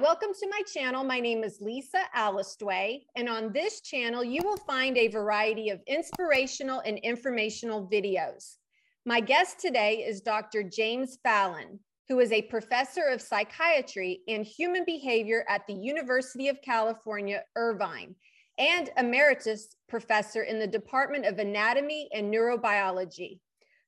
welcome to my channel. My name is Lisa Alistway, and on this channel, you will find a variety of inspirational and informational videos. My guest today is Dr. James Fallon, who is a professor of psychiatry and human behavior at the University of California, Irvine, and emeritus professor in the Department of Anatomy and Neurobiology.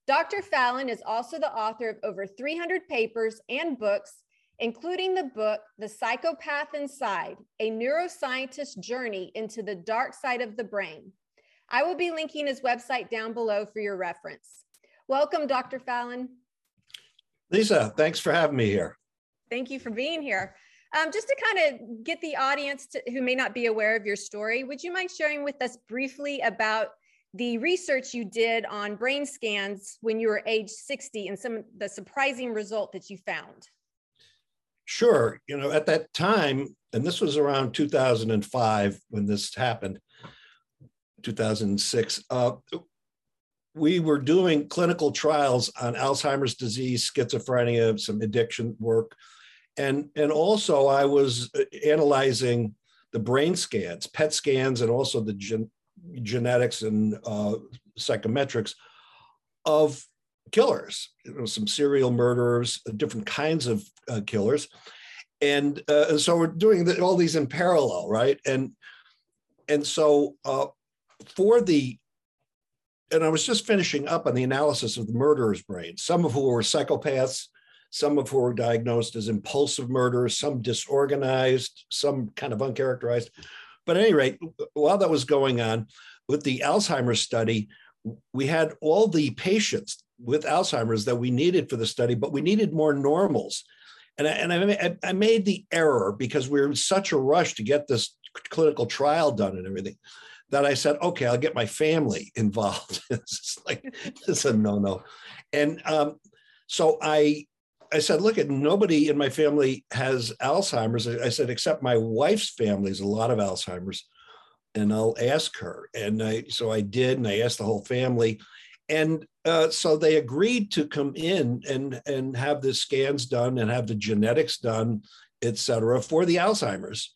Dr. Fallon is also the author of over 300 papers and books including the book, The Psychopath Inside A Neuroscientist's Journey into the Dark Side of the Brain. I will be linking his website down below for your reference. Welcome, Dr. Fallon. Lisa, thanks for having me here. Thank you for being here. Um, just to kind of get the audience to, who may not be aware of your story, would you mind sharing with us briefly about the research you did on brain scans when you were age 60 and some of the surprising result that you found? Sure. You know, at that time, and this was around 2005 when this happened, 2006, uh, we were doing clinical trials on Alzheimer's disease, schizophrenia, some addiction work. And, and also, I was uh, analyzing the brain scans, PET scans, and also the gen- genetics and uh, psychometrics of killers, you know, some serial murderers, different kinds of uh, killers. And uh, so we're doing the, all these in parallel, right? And and so uh, for the and I was just finishing up on the analysis of the murderer's brain, some of who were psychopaths, some of who were diagnosed as impulsive murderers, some disorganized, some kind of uncharacterized. But at any rate, while that was going on, with the Alzheimer's study, we had all the patients with Alzheimer's that we needed for the study, but we needed more normals. And I, and I, I made the error because we were in such a rush to get this clinical trial done and everything that I said, okay, I'll get my family involved. it's like, it's a no no. And um, so I, I said, look, at nobody in my family has Alzheimer's. I said, except my wife's family has a lot of Alzheimer's, and I'll ask her. And I, so I did, and I asked the whole family and uh, so they agreed to come in and and have the scans done and have the genetics done, et cetera, for the Alzheimer's.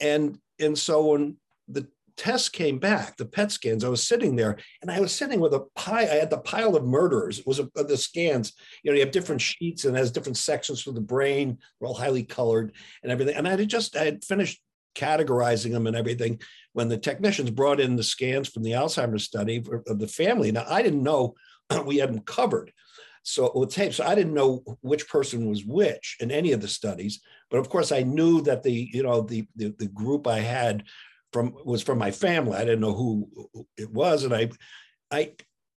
And and so when the tests came back, the PET scans, I was sitting there and I was sitting with a pile. I had the pile of murderers. It was a, the scans. You know, you have different sheets and has different sections for the brain. They're all highly colored and everything. And I had just I had finished categorizing them and everything when the technicians brought in the scans from the Alzheimer's study of the family. Now, I didn't know we had them covered. So with tape, so I didn't know which person was which in any of the studies. But of course, I knew that the you know the the, the group I had from was from my family. I didn't know who it was, and I I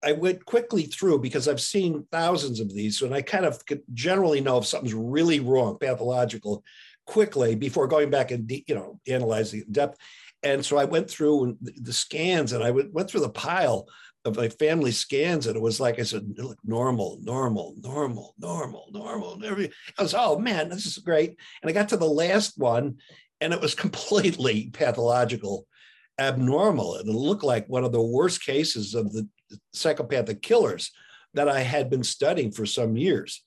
I went quickly through because I've seen thousands of these, so and I kind of generally know if something's really wrong, pathological, quickly before going back and you know analyzing in depth. And so I went through the scans and I went through the pile of my family scans and it was like I said, look, normal, normal, normal, normal, normal. I was, oh man, this is great. And I got to the last one and it was completely pathological, abnormal. And it looked like one of the worst cases of the psychopathic killers that I had been studying for some years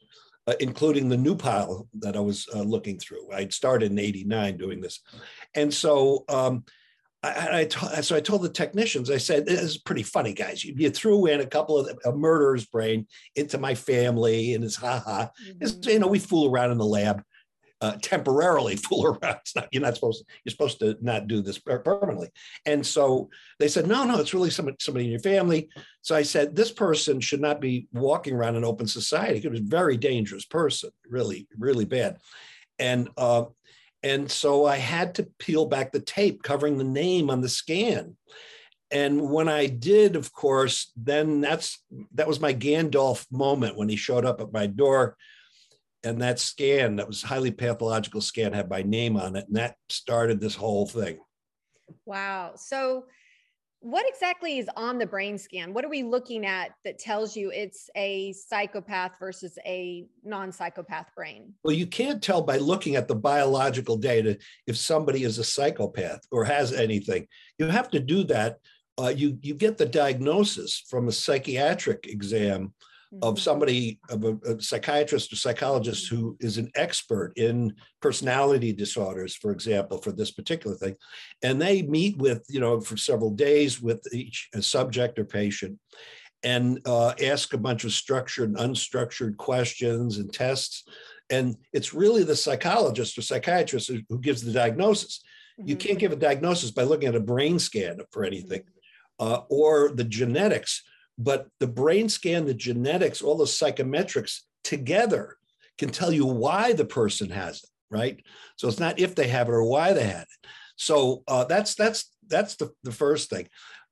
uh, including the new pile that I was uh, looking through. I'd started in 89 doing this. And so, um, I, I t- so I told the technicians, I said, this is pretty funny, guys. You, you threw in a couple of a murderer's brain into my family and it's haha. Mm-hmm. you know, we fool around in the lab uh, temporarily fool around. Not, you're not supposed to, you're supposed to not do this permanently. And so they said, no, no, it's really somebody, somebody in your family. So I said, this person should not be walking around in open society. It was a very dangerous person, really, really bad. And uh, and so I had to peel back the tape covering the name on the scan. And when I did, of course, then that's that was my Gandalf moment when he showed up at my door and that scan that was highly pathological scan had my name on it and that started this whole thing. Wow. So what exactly is on the brain scan? What are we looking at that tells you it's a psychopath versus a non-psychopath brain? Well you can't tell by looking at the biological data if somebody is a psychopath or has anything. You have to do that. Uh, you you get the diagnosis from a psychiatric exam of somebody, of a, a, psychiatrist or psychologist who is an expert in personality disorders, for example, for this particular thing. And they meet with, you know, for several days with each subject or patient and uh, ask a bunch of structured and unstructured questions and tests. And it's really the psychologist or psychiatrist who gives the diagnosis. Mm-hmm. You can't give a diagnosis by looking at a brain scan for anything mm-hmm. uh, or the genetics but the brain scan, the genetics, all the psychometrics together can tell you why the person has it, right? So it's not if they have it or why they had it. So uh, that's that's that's the, the first thing.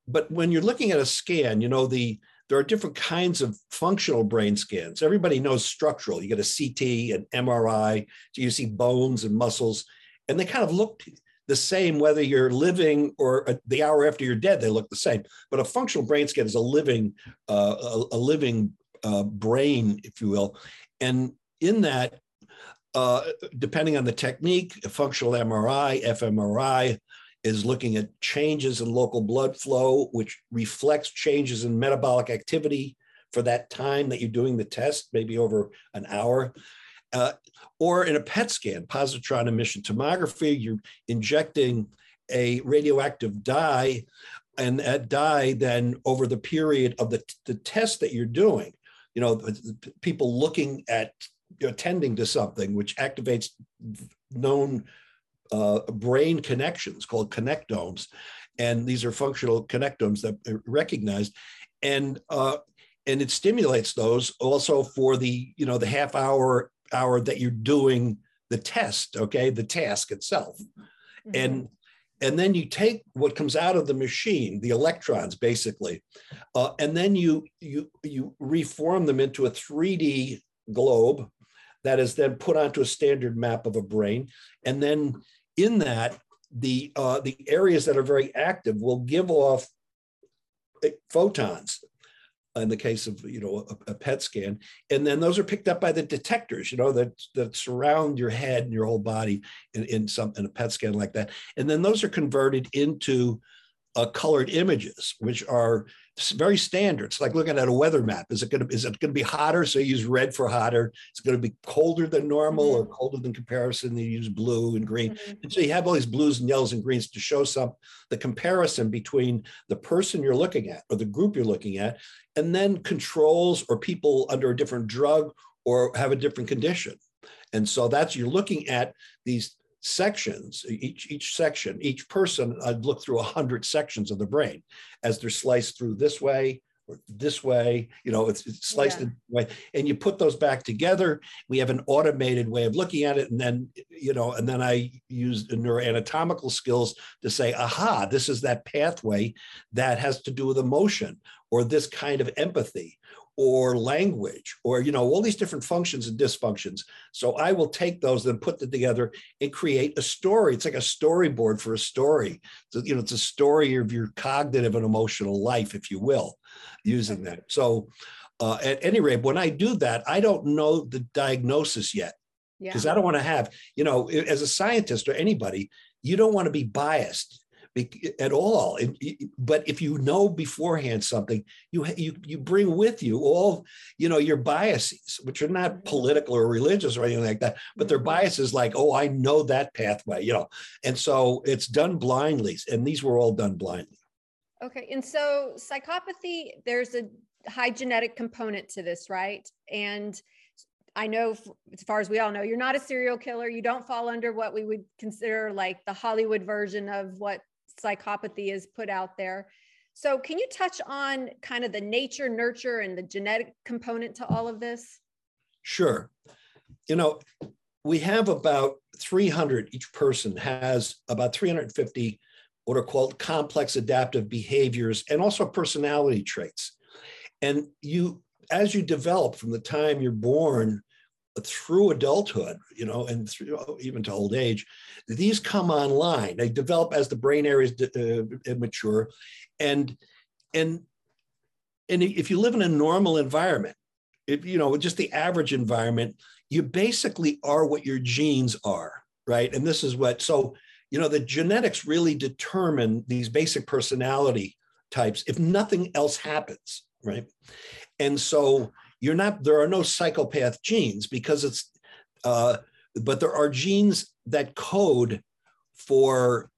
But when you're looking at a scan, you know the there are different kinds of functional brain scans. Everybody knows structural. You get a CT, an MRI, so you see bones and muscles, and they kind of look the same whether you're living or the hour after you're dead they look the same. But a functional brain scan is a living uh, a, a, living uh, brain if you will. And in that uh, depending on the technique functional mri fmri is looking at changes in local blood flow which reflects changes in metabolic activity for that time that you're doing the test maybe over an hour uh, or in a PET scan, positron emission tomography, you're injecting a radioactive dye, and that dye then over the period of the, the test that you're doing, you know, people looking at attending to something which activates known uh, brain connections called connectomes. And these are functional connectomes that are recognized. And uh, and it stimulates those also for the you know the half hour hour that you're doing the test, okay, the task itself. Mm-hmm. And and then you take what comes out of the machine, the electrons basically, uh, and then you you you reform them into a 3D globe that is then put onto a standard map of a brain, and then in that the uh, the areas that are very active will give off eh, photons in the case of you know a, a, PET scan, and then those are picked up by the detectors, you know that that surround your head and your whole body in, in some in a PET scan like that, and then those are converted into uh, colored images, which are very standard. It's like looking at a weather map. Is it going to is it going to be hotter? So you use red for hotter. It's going to be colder than normal mm-hmm. or colder than comparison. You use blue and green. Mm-hmm. And so you have all these blues and yellows and greens to show some the comparison between the person you're looking at or the group you're looking at, and then controls or people under a different drug or have a different condition. And so that's you're looking at these sections, each, each section, each person, I'd look through a hundred sections of the brain as they're sliced through this way or this way, you know, it's, it's sliced yeah. in way. And you put those back together. We have an automated way of looking at it. And then, you know, and then I use neuroanatomical skills to say, aha, this is that pathway that has to do with emotion or this kind of empathy or language or you know all these different functions and dysfunctions. So i will take those and put them together and create a story. It's like a storyboard for a story. So, you know it's a story of your cognitive and emotional life if you will using that. So uh, at any rate when i do that i don't know the diagnosis yet because yeah. i don't want to have you know as a scientist or anybody you don't want to be biased at all. But if you know beforehand something, you you you bring with you all you know your biases, which are not political or religious or anything like that, but they're mm-hmm. biases like, oh, I know that pathway, you know, and so it's done blindly, and these were all done blindly. Okay, and so psychopathy, there's a high genetic component to this, right? And I know, as far as we all know, you're not a serial killer. You don't fall under what we would consider like the Hollywood version of what psychopathy is put out there. So, can you touch on kind of the nature, nurture, and the genetic component to all of this? Sure. You know, we have about 300, each person has about 350 what are called complex adaptive behaviors and also personality traits. And you, as you develop from the time you're born through adulthood, you know, and through even to old age, these come online. They develop as the brain areas uh, mature, and and and if you live in a normal environment, if you know just the average environment, you basically are what your genes are, right? And this is what so you know the genetics really determine these basic personality types if nothing else happens, right? And so you're not, there are no psychopath genes because it's, uh, but there are genes that code for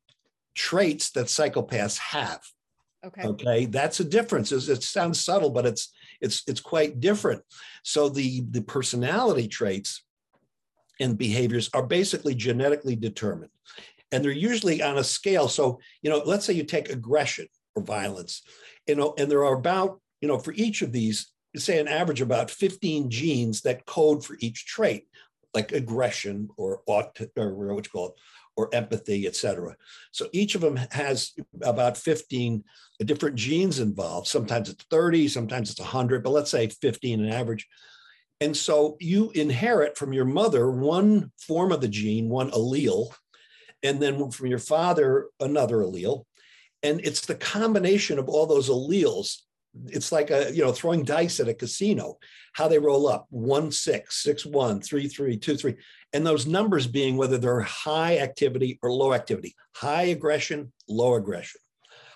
traits that psychopaths have. Okay. Okay, that's a difference. It sounds subtle, but it's it's it's quite different. So the the personality traits and behaviors are basically genetically determined, and they're usually on a scale. So you know, let's say you take aggression or violence, you know, and there are about you know for each of these, say an average about 15 genes that code for each trait, like aggression or aut or what you call it, or empathy, et cetera. So each of them has about 15 different genes involved. Sometimes it's 30, sometimes it's 100, but let's say 15 an average. And so you inherit from your mother one form of the gene, one allele, and then from your father, another allele. And it's the combination of all those alleles. It's like a, you know, throwing dice at a casino, how they roll up one, six, six, one, three, three, two, three and those numbers being whether they're high activity or low activity, high aggression, low aggression,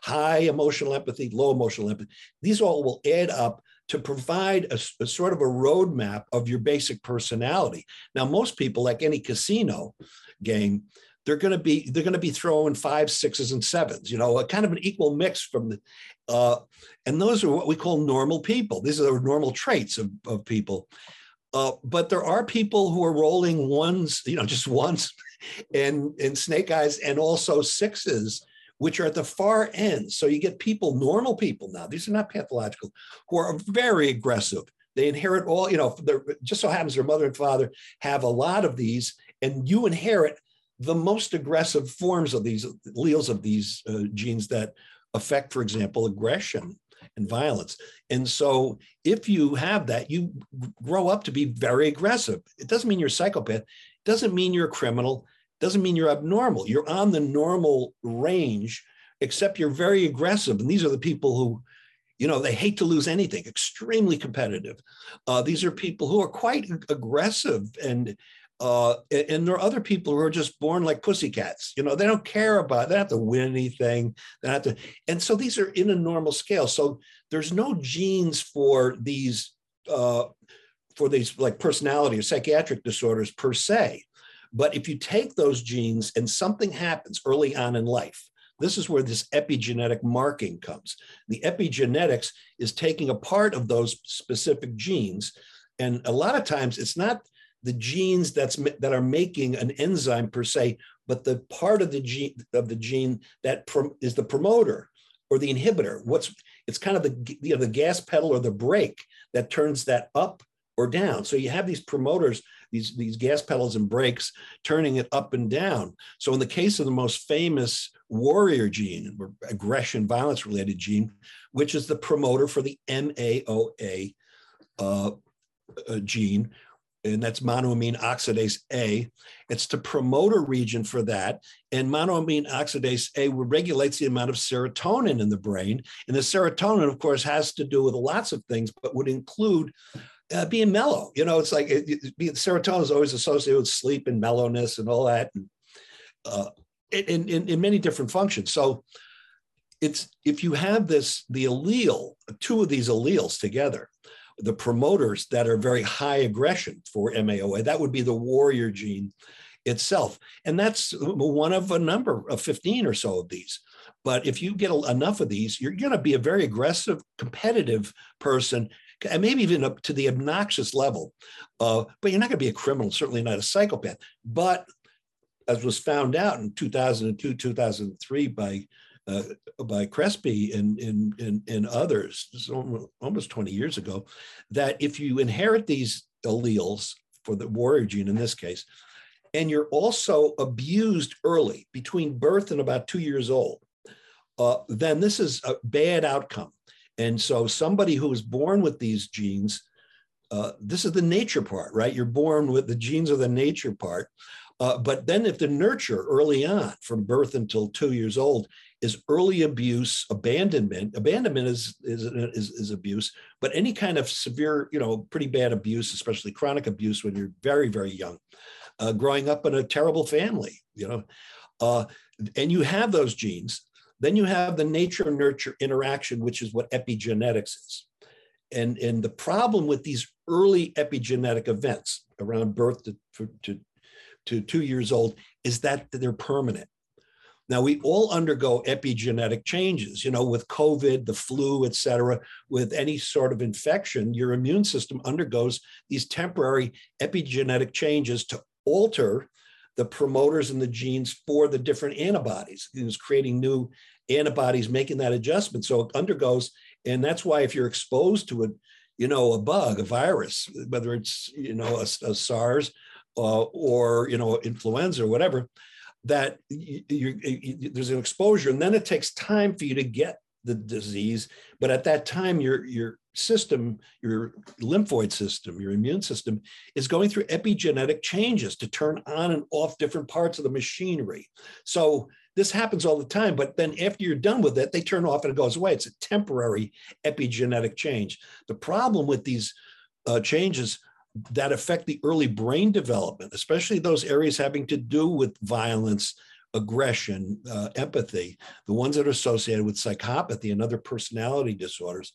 high emotional empathy, low emotional empathy. These all will add up to provide a, a, sort of a roadmap of your basic personality. Now, most people, like any casino game, they're going to be they're going to be throwing five, sixes, and sevens. You know, a kind of an equal mix from the, uh, and those are what we call normal people. These are normal traits of, of people. Uh, but there are people who are rolling ones, you know, just ones and, and snake eyes and also sixes, which are at the far end. So you get people, normal people now, these are not pathological, who are very aggressive. They inherit all, you know, just so happens their mother and father have a lot of these, and you inherit the most aggressive forms of these alleles of these uh, genes that affect, for example, aggression and violence. And so if you have that, you grow up to be very aggressive. It doesn't mean you're a psychopath. It doesn't mean you're a criminal. It doesn't mean you're abnormal. You're on the normal range, except you're very aggressive. And these are the people who, you know, they hate to lose anything, extremely competitive. Uh, these are people who are quite aggressive and uh, and there are other people who are just born like pussycats. You know, they don't care about, it. they don't have to win anything. They have to, and so these are in a normal scale. So there's no genes for these, uh, for these like personality or psychiatric disorders per se. But if you take those genes and something happens early on in life, this is where this epigenetic marking comes. The epigenetics is taking a part of those specific genes. And a lot of times it's not the genes that's that are making an enzyme per se, but the part of the gene of the gene that is the promoter or the inhibitor. What's it's kind of the you know, the gas pedal or the brake that turns that up or down. So you have these promoters, these these gas pedals and brakes turning it up and down. So in the case of the most famous warrior gene, or aggression violence related gene, which is the promoter for the MAOA uh, uh, gene, and that's monoamine oxidase A. It's the promoter region for that. And monoamine oxidase A regulates the amount of serotonin in the brain. And the serotonin, of course, has to do with lots of things, but would include uh, being mellow. You know, it's like it, it, serotonin is always associated with sleep and mellowness and all that, and, uh, in, in, in many different functions. So it's if you have this, the allele, two of these alleles together, the promoters that are very high aggression for MAOA. That would be the warrior gene itself. And that's one of a number of 15 or so of these. But if you get enough of these, you're going to be a very aggressive, competitive person, and maybe even up to the obnoxious level. Uh, but you're not going to be a criminal, certainly not a psychopath. But as was found out in 2002, 2003 by uh, by Caspi and, and, and, and others, almost 20 years ago, that if you inherit these alleles for the warrior gene in this case, and you're also abused early between birth and about two years old, uh, then this is a bad outcome. And so somebody who is born with these genes, uh, this is the nature part, right? You're born with the genes of the nature part. Uh, but then if the nurture early on from birth until two years old is early abuse, abandonment. Abandonment is, is, is, is, abuse, but any kind of severe, you know, pretty bad abuse, especially chronic abuse when you're very, very young, uh, growing up in a terrible family, you know, uh, and you have those genes, then you have the nature nurture interaction, which is what epigenetics is. and, and the problem with these early epigenetic events around birth to, to, to two years old is that they're permanent. Now we all undergo epigenetic changes, you know, with COVID, the flu, et cetera, with any sort of infection, your immune system undergoes these temporary epigenetic changes to alter the promoters and the genes for the different antibodies. It's creating new antibodies, making that adjustment. So it undergoes, and that's why if you're exposed to a, you know, a bug, a virus, whether it's, you know, a, a SARS uh, or, you know, influenza or whatever, that you, you, there's an exposure and then it takes time for you to get the disease but at that time your your system your lymphoid system your immune system is going through epigenetic changes to turn on and off different parts of the machinery. So this happens all the time but then after you're done with it they turn off and it goes away. It's a temporary epigenetic change. The problem with these uh, changes that affect the early brain development, especially those areas having to do with violence, aggression, uh, empathy, the ones that are associated with psychopathy and other personality disorders,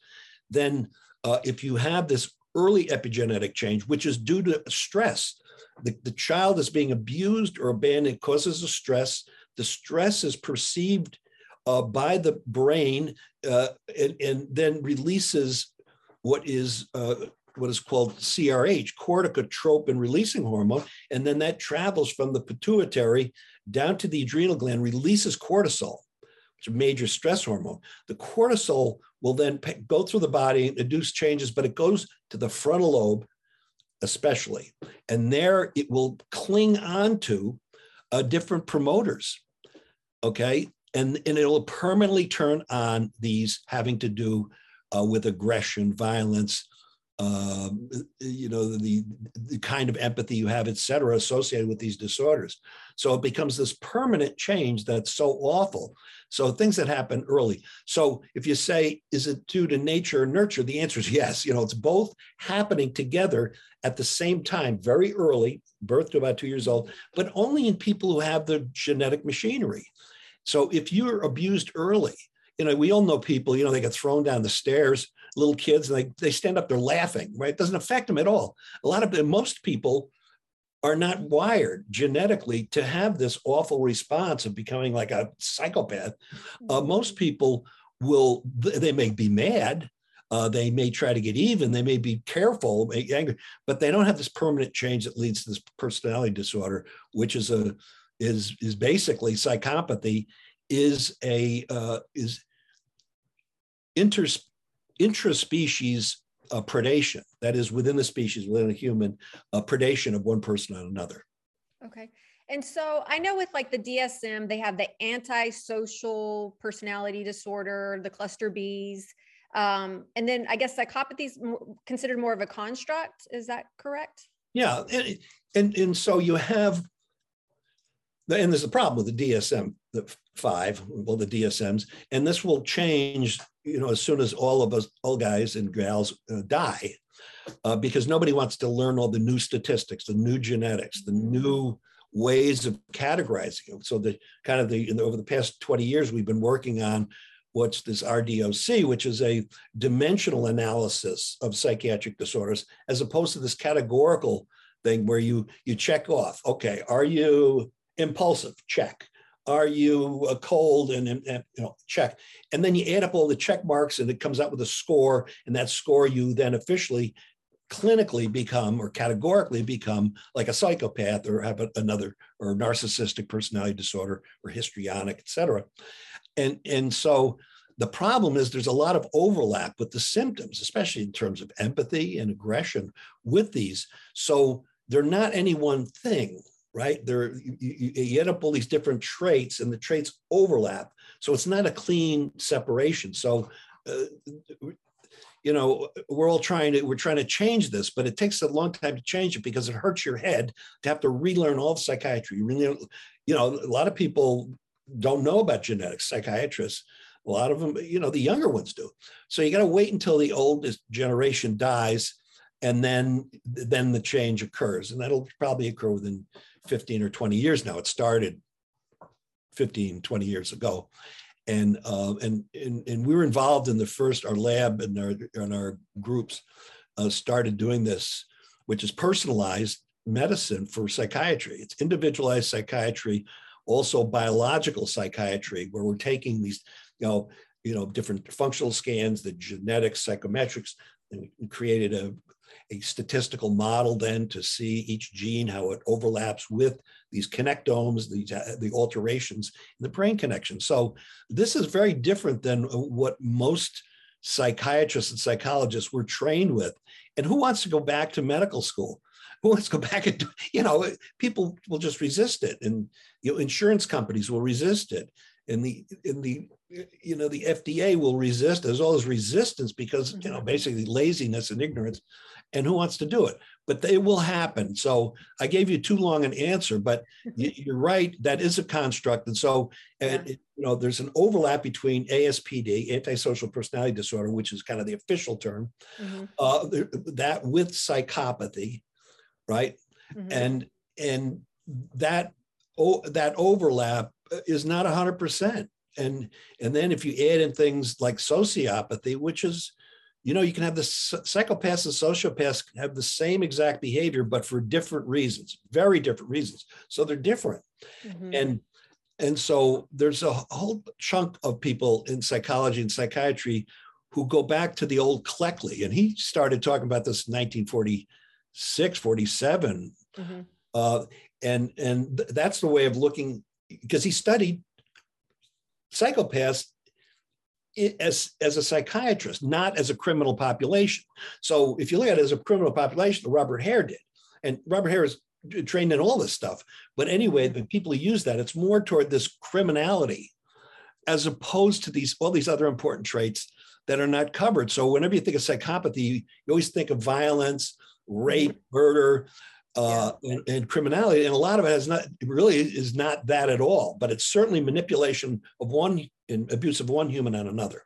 then uh, if you have this early epigenetic change, which is due to stress, the, the child is being abused or abandoned, causes a stress. The stress is perceived uh, by the brain uh, and, and, then releases what is uh, what is called CRH, corticotropin releasing hormone, and then that travels from the pituitary down to the adrenal gland, releases cortisol, which is a major stress hormone. The cortisol will then go through the body, and induce changes, but it goes to the frontal lobe, especially, and there it will cling onto uh, different promoters. Okay, and and it'll permanently turn on these having to do uh, with aggression, violence, um, you know, the, the kind of empathy you have, et cetera, associated with these disorders. So it becomes this permanent change that's so awful. So things that happen early. So if you say, is it due to nature or nurture? The answer is yes. You know, it's both happening together at the same time, very early, birth to about two years old, but only in people who have the genetic machinery. So if you're abused early, you know, we all know people, you know, they get thrown down the stairs little kids and they, they stand up, they're laughing, right? It doesn't affect them at all. A lot of the most people are not wired genetically to have this awful response of becoming like a psychopath. Uh, mm-hmm. most people will, they may be mad, uh, they may try to get even, they may be careful, may angry, but they don't have this permanent change that leads to this personality disorder, which is a is is basically psychopathy, is a uh, is inters intraspecies uh, predation, that is within the species, within a human, uh, predation of one person on another. Okay. And so I know with like the DSM, they have the antisocial personality disorder, the cluster Bs. Um, and then I guess psychopathy is considered more of a construct. Is that correct? Yeah. And, and, and so you have, the, and there's a problem with the DSM, the five, well, the DSMs, and this will change you know, as soon as all of us, all guys and gals uh, die, uh, because nobody wants to learn all the new statistics, the new genetics, the new ways of categorizing them. So the kind of the, over the past 20 years, we've been working on what's this RDOC, which is a dimensional analysis of psychiatric disorders, as opposed to this categorical thing where you you check off, okay, are you impulsive? Check are you a cold and, and, and, you know check. And then you add up all the check marks and it comes out with a score and that score you then officially clinically become or categorically become like a psychopath or have another or narcissistic personality disorder or histrionic etc and and so the problem is there's a lot of overlap with the symptoms especially in terms of empathy and aggression with these. So they're not any one thing right? There, you, you, end up all these different traits, and the traits overlap. So it's not a clean separation. So, uh, you know, we're all trying to we're trying to change this, but it takes a long time to change it because it hurts your head to have to relearn all of psychiatry. You really, you know, a lot of people don't know about genetics. Psychiatrists, a lot of them, you know, the younger ones do. So you got to wait until the oldest generation dies and then then the change occurs and that'll probably occur within 15 or 20 years now. It started 15, 20 years ago. and uh, and, and and we were involved in the first our lab and our and our groups uh, started doing this, which is personalized medicine for psychiatry. It's individualized psychiatry, also biological psychiatry, where we're taking these, you know, you know, different functional scans, the genetics, psychometrics, and created a, a statistical model then to see each gene, how it overlaps with these connectomes, these uh, the alterations in the brain connection. So this is very different than what most psychiatrists and psychologists were trained with. And who wants to go back to medical school? Who wants to go back and, you know, people will just resist it. And, you know, insurance companies will resist it. And the, in the, you know, the FDA will resist. There's all this resistance because, you know, mm-hmm. basically laziness and ignorance. And who wants to do it? But it will happen. So I gave you too long an answer, but you're right. That is a construct. And so, yeah. you know, there's an overlap between ASPD, antisocial personality disorder, which is kind of the official term, mm-hmm. uh, that with psychopathy, right? Mm-hmm. And and that oh, that overlap is not 100%. And and then if you add in things like sociopathy, which is you know, you can have the psychopaths and sociopaths have the same exact behavior, but for different reasons, very different reasons. So they're different. Mm-hmm. And and so there's a whole chunk of people in psychology and psychiatry who go back to the old Cleckley. And he started talking about this in 1940 Six47 mm-hmm. uh, and and th- that's the way of looking because he studied psychopaths as as a psychiatrist not as a criminal population. So if you look at it as a criminal population robert hare did. And robert hare is trained in all this stuff. But anyway the people who use that it's more toward this criminality as opposed to these all these other important traits that are not covered. So whenever you think of psychopathy you always think of violence rape, murder, uh, yeah. and, and, criminality. And a lot of it has not really is not that at all, but it's certainly manipulation of one in abuse of one human on another.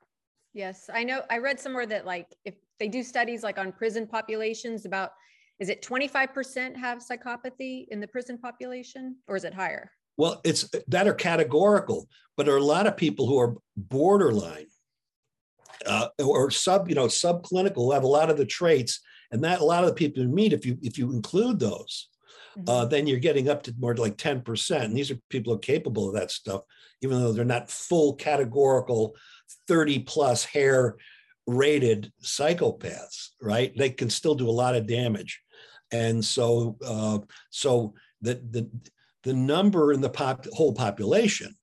Yes, I know. I read somewhere that like if they do studies like on prison populations, about is it 25% have psychopathy in the prison population, or is it higher? Well, it's that are categorical, but there are a lot of people who are borderline uh, or sub, you know, subclinical have a lot of the traits and that a lot of the people you meet, if you if you include those, uh, mm-hmm. uh, then you're getting up to more like 10%. And these are people who are capable of that stuff, even though they're not full categorical 30 plus Hare rated psychopaths, right? They can still do a lot of damage. And so uh, so the the the number in the pop, whole population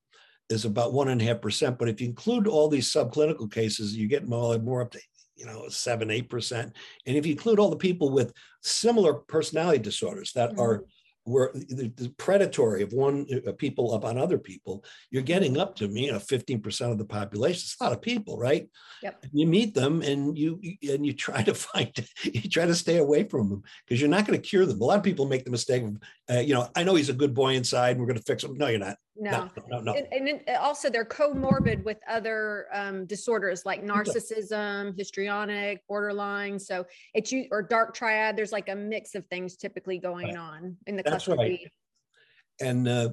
is about one and a half percent. But if you include all these subclinical cases, you get more, more up to you know, seven, eight percent. And if you include all the people with similar personality disorders that mm-hmm. are were the, the, predatory of one uh, people up on other people, you're getting up to me, you know, 15% of the population. It's a lot of people, right? Yep. You meet them and you and you try to find you try to stay away from them because you're not going to cure them. A lot of people make the mistake of, uh, you know, I know he's a good boy inside. And we're going to fix him. No, you're not. No, no, no. no. And, and, also they're comorbid with other um, disorders like narcissism, histrionic, borderline. So it's you or dark triad. There's like a mix of things typically going right. on in the That's cluster right. B. And uh,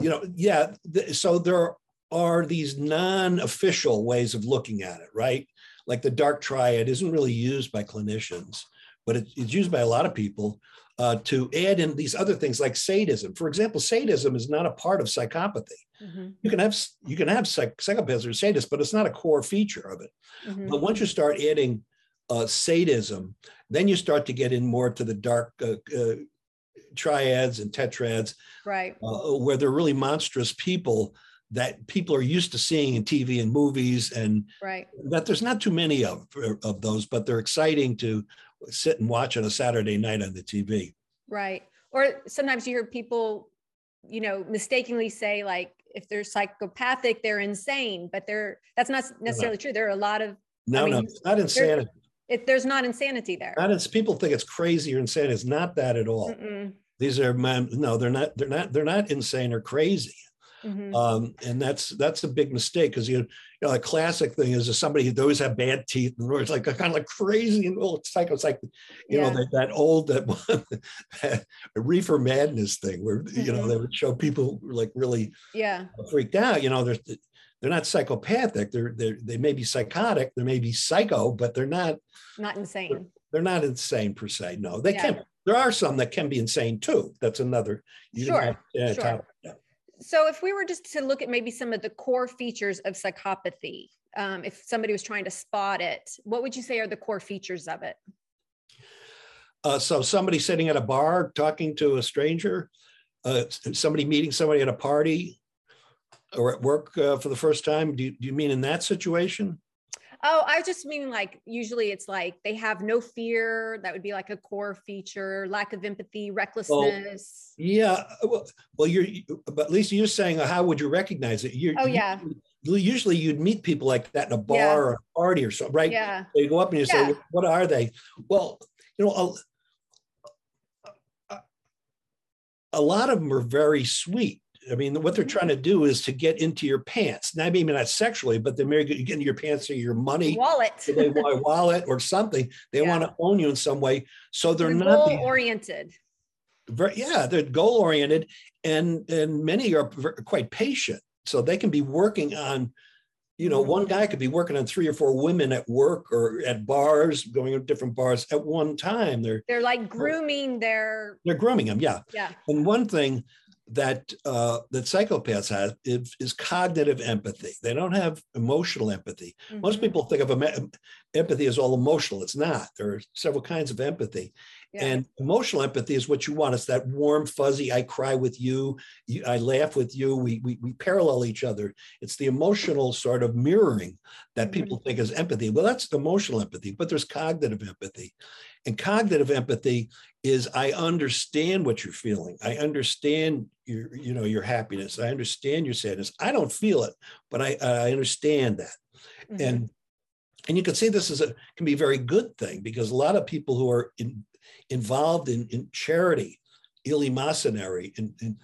you know, yeah. Th- so there are these non-official ways of looking at it, right? Like the dark triad isn't really used by clinicians, but it, it's used by a lot of people uh, to add in these other things like sadism. For example, sadism is not a part of psychopathy. Mm-hmm. You can have you can have psych- psychopaths or sadists, but it's not a core feature of it. Mm-hmm. But once you start adding uh, sadism, then you start to get in more to the dark uh, uh triads and tetrads, right? Uh, where they're really monstrous people that people are used to seeing in TV and movies, and right. that there's not too many of of those, but they're exciting to sit and watch on a Saturday night on the TV. Right. Or sometimes you hear people, you know, mistakenly say like if they're psychopathic, they're insane, but they're that's not necessarily no, true. There are a lot of no, I mean, no, it's not insanity. It, there's not insanity there. Not as people think it's crazy or insane. It's not that at all. Mm-mm. These are men. No, they're not. They're not. They're not insane or crazy. Mm-hmm. Um, and that's that's a big mistake because you, you know a classic thing is somebody who always have bad teeth and it's like kind of like crazy and old psycho it's like you yeah. know that, that old that, that reefer madness thing where mm-hmm. you know they mm-hmm. would show people like really yeah freaked out you know there's they're not psychopathic. They're, they're they may be psychotic. They may be psycho, but they're not not insane. They're not insane per se. No, they yeah. can. There are some that can be insane too. That's another. sure. Have, uh, sure. So if we were just to look at maybe some of the core features of psychopathy, um, if somebody was trying to spot it, what would you say are the core features of it? Uh, so somebody sitting at a bar talking to a stranger, uh, somebody meeting somebody at a party or at work uh, for the first time. Do you, do you mean in that situation? Oh, I just mean like usually it's like they have no fear. That would be like a core feature, lack of empathy, recklessness. Well, yeah. Well, well, you're, but Lisa, you're saying uh, how would you recognize it? You're, oh, yeah. Usually you'd meet people like that in a bar yeah. or a party or something, right? Yeah. They go up and you yeah. say, what are they? Well, you know, a, a lot of them are very sweet I mean, what they're trying to do is to get into your pants. Now, maybe not sexually, but they're maybe get into your pants or your money, wallet, they want a wallet or something. They yeah. want to own you in some way. So they're, they're not goal oriented. Very, yeah, they're goal oriented, and and many are quite patient. So they can be working on, you know, mm-hmm. one guy could be working on three or four women at work or at bars, going to different bars at one time. They're they're like grooming their. They're grooming them, yeah. Yeah. And one thing that uh, that psychopaths have is, is, cognitive empathy. They don't have emotional empathy. Mm-hmm. Most people think of em- empathy as all emotional. It's not. There are several kinds of empathy, yeah. and emotional empathy is what you want. It's that warm, fuzzy. I cry with you. you I laugh with you. We, we we parallel each other. It's the emotional sort of mirroring that mm-hmm. people think is empathy. Well, that's emotional empathy, but there's cognitive empathy, and cognitive empathy is I understand what you're feeling. I understand your, you know, your happiness. I understand your sadness. I don't feel it, but I, I understand that. Mm-hmm. And and you can see this as a can be a very good thing because a lot of people who are in, involved in, in charity, eleemosynary, and, and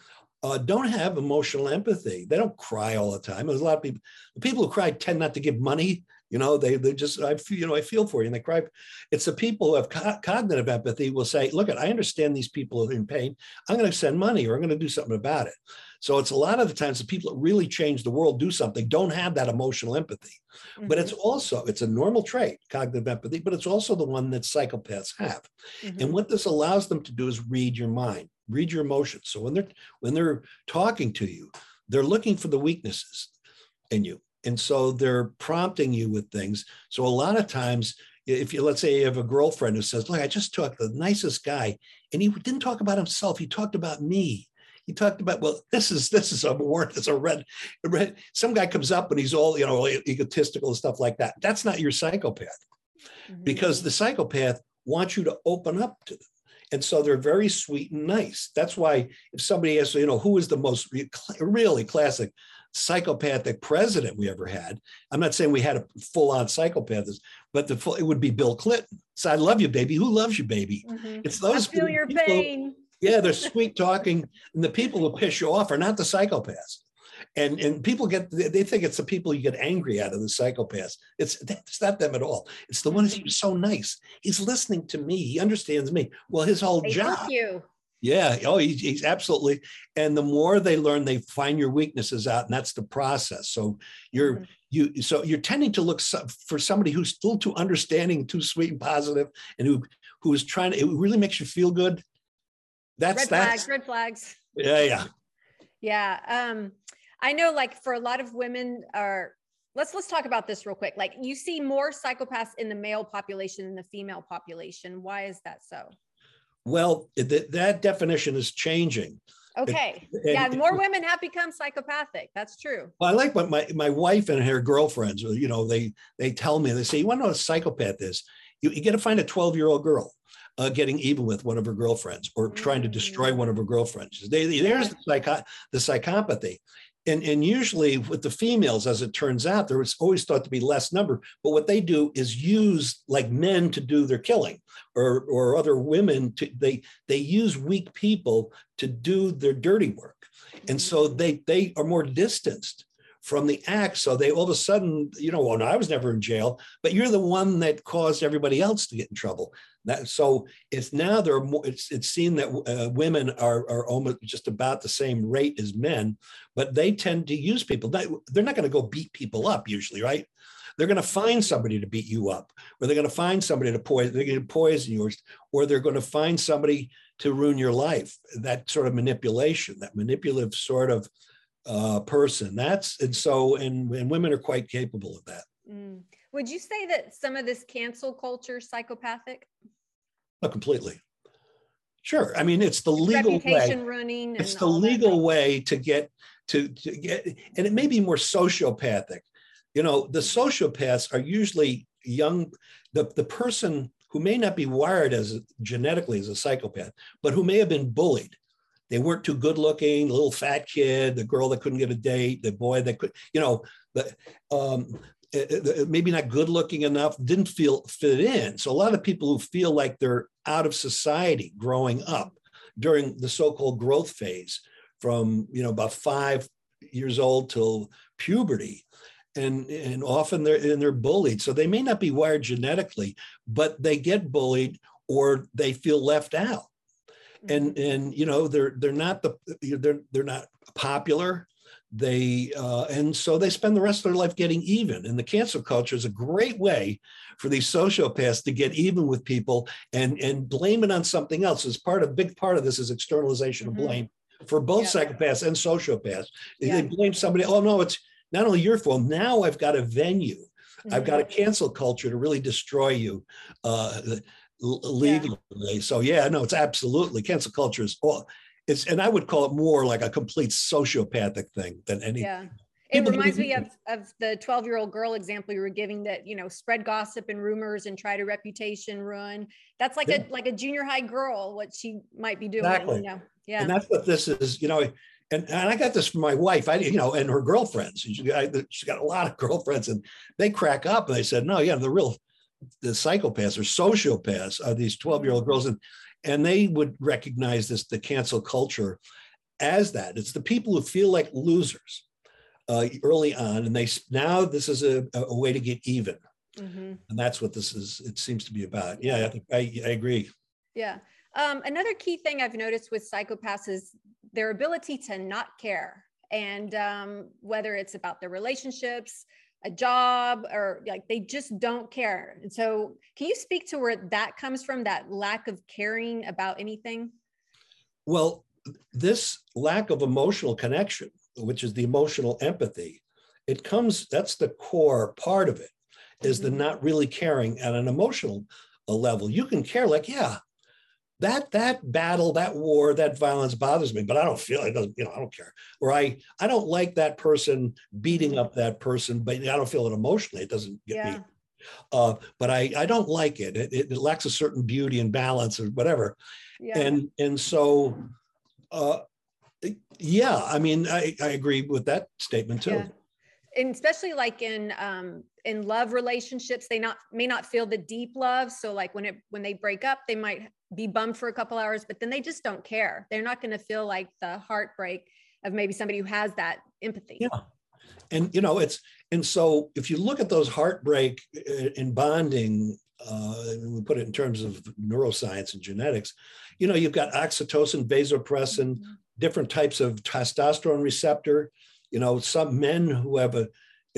uh, don't have emotional empathy. They don't cry all the time. There's a lot of people. The people who cry tend not to give money you know, they they just I feel you know I feel for you and they cry. It's the people who have co- cognitive empathy will say, look, at I understand these people are in pain. I'm going to send money or I'm going to do something about it. So it's a lot of the times the people that really change the world do something don't have that emotional empathy. Mm-hmm. But it's mm-hmm. also it's a normal trait, cognitive empathy, but it's also the one that psychopaths have. Mm-hmm. And what this allows them to do is read your mind, read your emotions. So when they're when they're talking to you, they're looking for the weaknesses in you and so they're prompting you with things. So a lot of times, if you let's say you have a girlfriend who says, "Look, I just talked to the nicest guy, and he didn't talk about himself. He talked about me." He talked about, well, this is this is a word that's a red, red. Some guy comes up and he's all you know egotistical and stuff like that. That's not your psychopath, mm-hmm. because the psychopath wants you to open up to them. And so they're very sweet and nice. That's why if somebody asks, you know, who is the most really classic psychopathic president we ever had. I'm not saying we had a full on psychopath, but the full, it would be Bill Clinton. So I love you, baby. Who loves you, baby? Mm-hmm. It's those I feel your people, pain. Yeah, they're sweet talking, and the people who piss you off are not the psychopaths. And and people get they think it's the people you get angry at of the psychopaths. It's it's not them at all. It's the ones who's so nice. He's listening to me. He understands me. Well, his whole they job. You. Yeah. Oh, he's, he's, absolutely. And the more they learn, they find your weaknesses out, and that's the process. So you're mm-hmm. you so you're tending to look for somebody who's still too understanding, too sweet and positive, and who who is trying to. It really makes you feel good. That's red that's, flags. Red flags. Yeah. Yeah. Yeah. Um, I know, like for a lot of women, are let's let's talk about this real quick. Like you see more psychopaths in the male population than the female population. Why is that so? Well, th- that definition is changing. Okay. And, yeah, more women have become psychopathic. That's true. Well, I like what my, my wife and her girlfriends, you know, they they tell me, they say, you want to know what a psychopath is? You, you got to find a 12 year old girl uh, getting even with one of her girlfriends or trying to destroy one of her girlfriends. They, there's the, psycho, the psychopathy and, and usually with the females, as it turns out, there was always thought to be less number. But what they do is use like men to do their killing, or or other women to they they use weak people to do their dirty work, and so mm. they they are more distanced from the act. So they all of a sudden, you know, well, no, I was never in jail, but you're the one that caused everybody else to get in trouble. That, so it's now there are more, it's, it's seen that uh, women are, are almost just about the same rate as men, but they tend to use people. They're not going to go beat people up usually, right? They're going to find somebody to beat you up, or they're going to find somebody to poison, they're going to poison yours, or they're going to find somebody to ruin your life. That sort of manipulation, that manipulative sort of uh, person. That's and so and and women are quite capable of that. Mm. Would you say that some of this cancel culture psychopathic? Not completely. Sure. I mean, it's the legal Reputation way. running. It's the legal way to get to, to get, and it may be more sociopathic. You know, the sociopaths are usually young. The the person who may not be wired as genetically as a psychopath, but who may have been bullied they weren't too good looking, little fat kid, the girl that couldn't get a date, the boy that could, you know, the, um, maybe not good looking enough, didn't feel fit in. So a lot of people who feel like they're out of society growing up during the so-called growth phase from, you know, about five years old till puberty. And, and often they're and they're bullied. So they may not be wired genetically, but they get bullied or they feel left out and mm-hmm. and you know they're they're not the they're they're not popular they uh, and so they spend the rest of their life getting even and the cancel culture is a great way for these sociopaths to get even with people and and blame it on something else as part of big part of this is externalization mm-hmm. of blame for both yeah. psychopaths and sociopaths yeah. they blame somebody oh no it's not only your fault now i've got a venue mm-hmm. i've got a mm-hmm. cancel culture to really destroy you uh, legally. Yeah. So yeah, no, it's absolutely cancel culture is all it's and I would call it more like a complete sociopathic thing than any. Yeah. It reminds me of, of the 12 year old girl example you were giving that, you know, spread gossip and rumors and try to reputation ruin. That's like yeah. a, like a junior high girl, what she might be doing, exactly. you know? Yeah. And that's what this is, you know, and, and I got this from my wife, I, you know, and her girlfriends, she got, she's got a lot of girlfriends and they crack up and they said, no, yeah, the real the psychopaths or sociopaths are these 12 year old mm-hmm. girls and and they would recognize this the cancel culture as that. It's the people who feel like losers uh, early on and they now this is a, a way to get even. Mm-hmm. and that's what this is it seems to be about. Yeah. I, I, I agree. Yeah. Um, another key thing i've noticed with psychopaths is their ability to not care and um, whether it's about their relationships a job or like they just don't care. And so, can you speak to where that comes from that lack of caring about anything? Well, this lack of emotional connection, which is the emotional empathy, it comes that's the core part of it is mm-hmm. the not really caring at an emotional level. You can care like, yeah, that that battle, that war, that violence bothers me, but I don't feel it doesn't, you know, I don't care. Or I I don't like that person beating up that person, but I don't feel it emotionally. It doesn't get yeah. me. Uh, but I I don't like it. It, it. it, lacks a certain beauty and balance or whatever. Yeah. And and so uh, yeah, I mean, I, I agree with that statement too. Yeah. And especially like in um, in love relationships, they not may not feel the deep love. So like when it when they break up, they might be bummed for a couple hours, but then they just don't care. They're not going to feel like the heartbreak of maybe somebody who has that empathy. Yeah. And, you know, it's, and so if you look at those heartbreak in uh, bonding, uh, we put it in terms of neuroscience and genetics, you know, you've got oxytocin, vasopressin, mm-hmm. different types of testosterone receptor. You know, some men who have a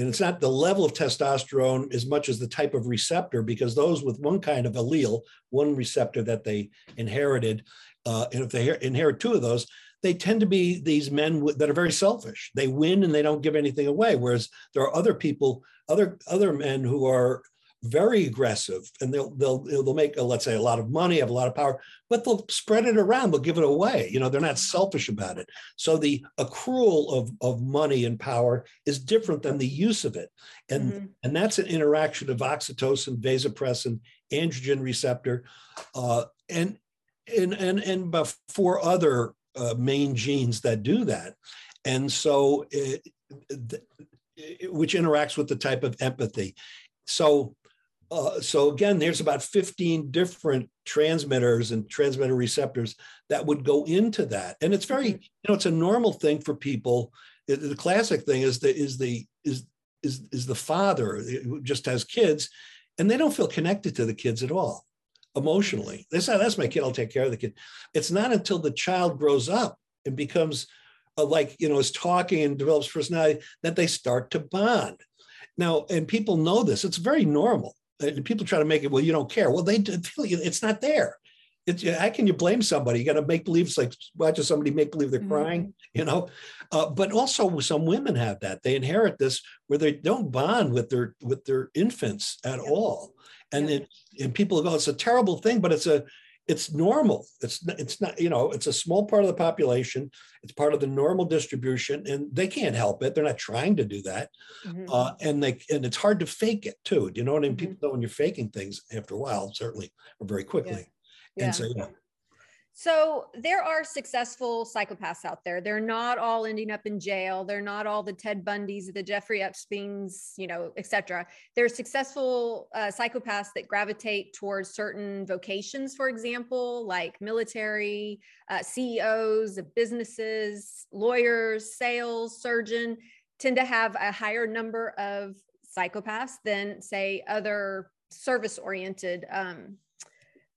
and it's not the level of testosterone as much as the type of receptor, because those with one kind of allele, one receptor that they inherited, uh, and if they inherit two of those, they tend to be these men that are very selfish. They win and they don't give anything away. Whereas there are other people, other other men who are very aggressive and they'll they'll they'll make let's say a lot of money have a lot of power but they'll spread it around they'll give it away you know they're not selfish about it. So the accrual of of money and power is different than the use of it. And mm-hmm. and that's an interaction of oxytocin vasopressin androgen receptor uh, and and and and four other uh, main genes that do that. And so it, it, which interacts with the type of empathy. So uh, so again, there's about 15 different transmitters and transmitter receptors that would go into that. And it's very, mm-hmm. you know, it's a normal thing for people. the classic thing is the is the is is is the father who just has kids and they don't feel connected to the kids at all emotionally that's that's my kid i'll take care of the kid it's not until the child grows up and becomes a, like you know is talking and develops personality that they start to bond now and people know this it's very normal people try to make it well you don't care well they it's not there it's how can you blame somebody? You got to make believe it's like watching somebody make believe they're mm-hmm. crying, you know. Uh, but also some women have that they inherit this where they don't bond with their with their infants at yeah. all, and yeah. it, and people go it's a terrible thing, but it's a it's normal. It's it's not you know it's a small part of the population. It's part of the normal distribution, and they can't help it. They're not trying to do that, mm-hmm. uh, and they and it's hard to fake it too. Do you know what I mean? Mm-hmm. People know when you're faking things after a while, certainly or very quickly. Yeah yeah. and so yeah so there are successful psychopaths out there. They're not all ending up in jail. They're not all the Ted Bundys, the Jeffrey Epstein's, you know, etc. There are successful uh, psychopaths that gravitate towards certain vocations, for example, like military, uh, CEOs of businesses, lawyers, sales, surgeon, tend to have a higher number of psychopaths than, say, other service-oriented um,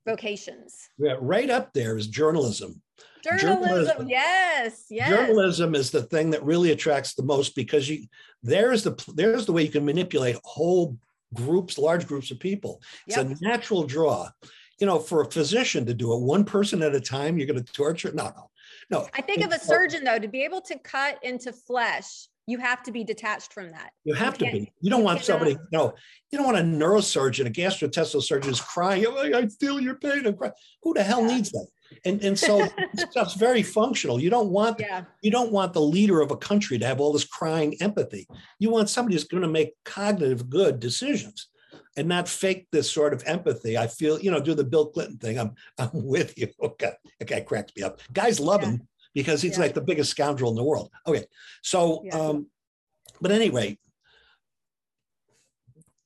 vocations. Yeah, right up there is journalism. Journalism, journalism, yes, yes. Journalism is the thing that really attracts the most because you there's the there's the way you can manipulate whole groups, large groups of people. It's yep. a natural draw. You know, for a physician to do it one person at a time, you're going to torture. No, no, no. I think of a surgeon though to be able to cut into flesh you have to be detached from that. You have you to be. You don't you want somebody, uh, no, you don't want a neurosurgeon, a gastrointestinal surgeon is crying, oh, I feel your pain. I'm crying. Who the hell yeah. needs that? And, and so stuff's very functional. You don't want yeah. you don't want the leader of a country to have all this crying empathy. You want somebody who's going to make cognitive good decisions and not fake this sort of empathy. I feel, you know, do the Bill Clinton thing. I'm I'm with you. Okay, that guy cracks me up. Guys love yeah. him because he's yeah. like the biggest scoundrel in the world. Okay, so yeah. um, but anyway,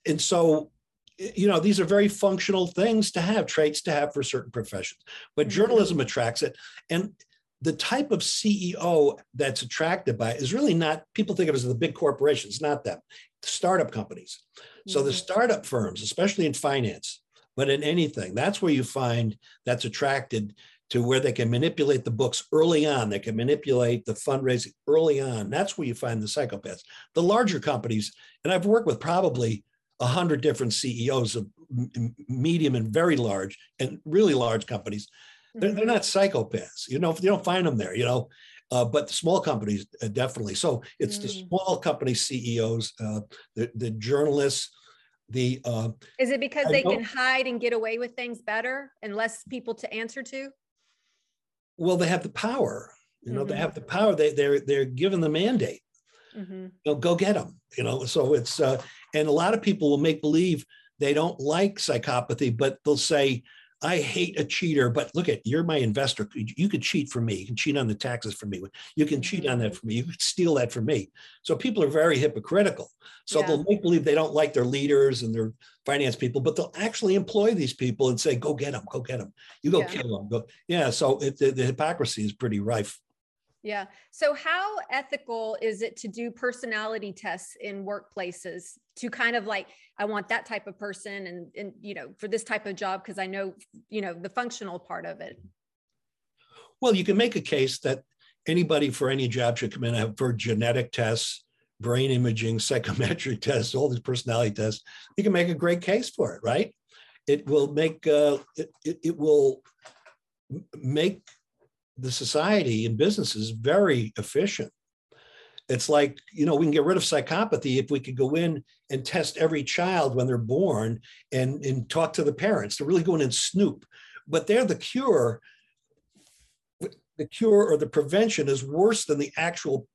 and so you know these are very functional things to have traits to have for certain professions but mm-hmm. journalism attracts it and the type of ceo that's attracted by it is really not people think of it as the big corporations not them startup companies so the mm-hmm. startup firms especially in finance but in anything that's where you find that's attracted to where they can manipulate the books early on. They can manipulate the fundraising early on. That's where you find the psychopaths. The larger companies, and I've worked with probably a hundred different CEOs of medium and very large and really large companies. They're, they're not psychopaths. You know, you don't find them there. You know, uh, but the small companies uh, definitely. So it's mm. the small company CEOs, uh, the the journalists. The uh, is it because I they can hide and get away with things better and less people to answer to? Well they have the power you know mm-hmm. they have the power they, they're they're given the mandate mm-hmm. you know, go get them you know so it's uh, and a lot of people will make believe they don't like psychopathy but they'll say I hate a cheater, but look at you're my investor. You could cheat for me. You can cheat on the taxes for me. You can cheat on that mm-hmm. for me. You could steal that for me. So people are very hypocritical. So yeah. they'll make believe they don't like their leaders and their finance people, but they'll actually employ these people and say, "Go get them. Go get them. You go yeah. kill them." Go. Yeah. So it, the, the hypocrisy is pretty rife. Yeah. So, how ethical is it to do personality tests in workplaces to kind of like, I want that type of person and, and you know, for this type of job, because I know, you know, the functional part of it? Well, you can make a case that anybody for any job should come in and for genetic tests, brain imaging, psychometric tests, all these personality tests. You can make a great case for it, right? It will make, uh, it, it, it will make the society and businesses very efficient. It's like, you know, we can get rid of psychopathy if we could go in and test every child when they're born and, and talk to the parents to really go in and snoop. But they're the cure. The cure or the prevention is worse than the actual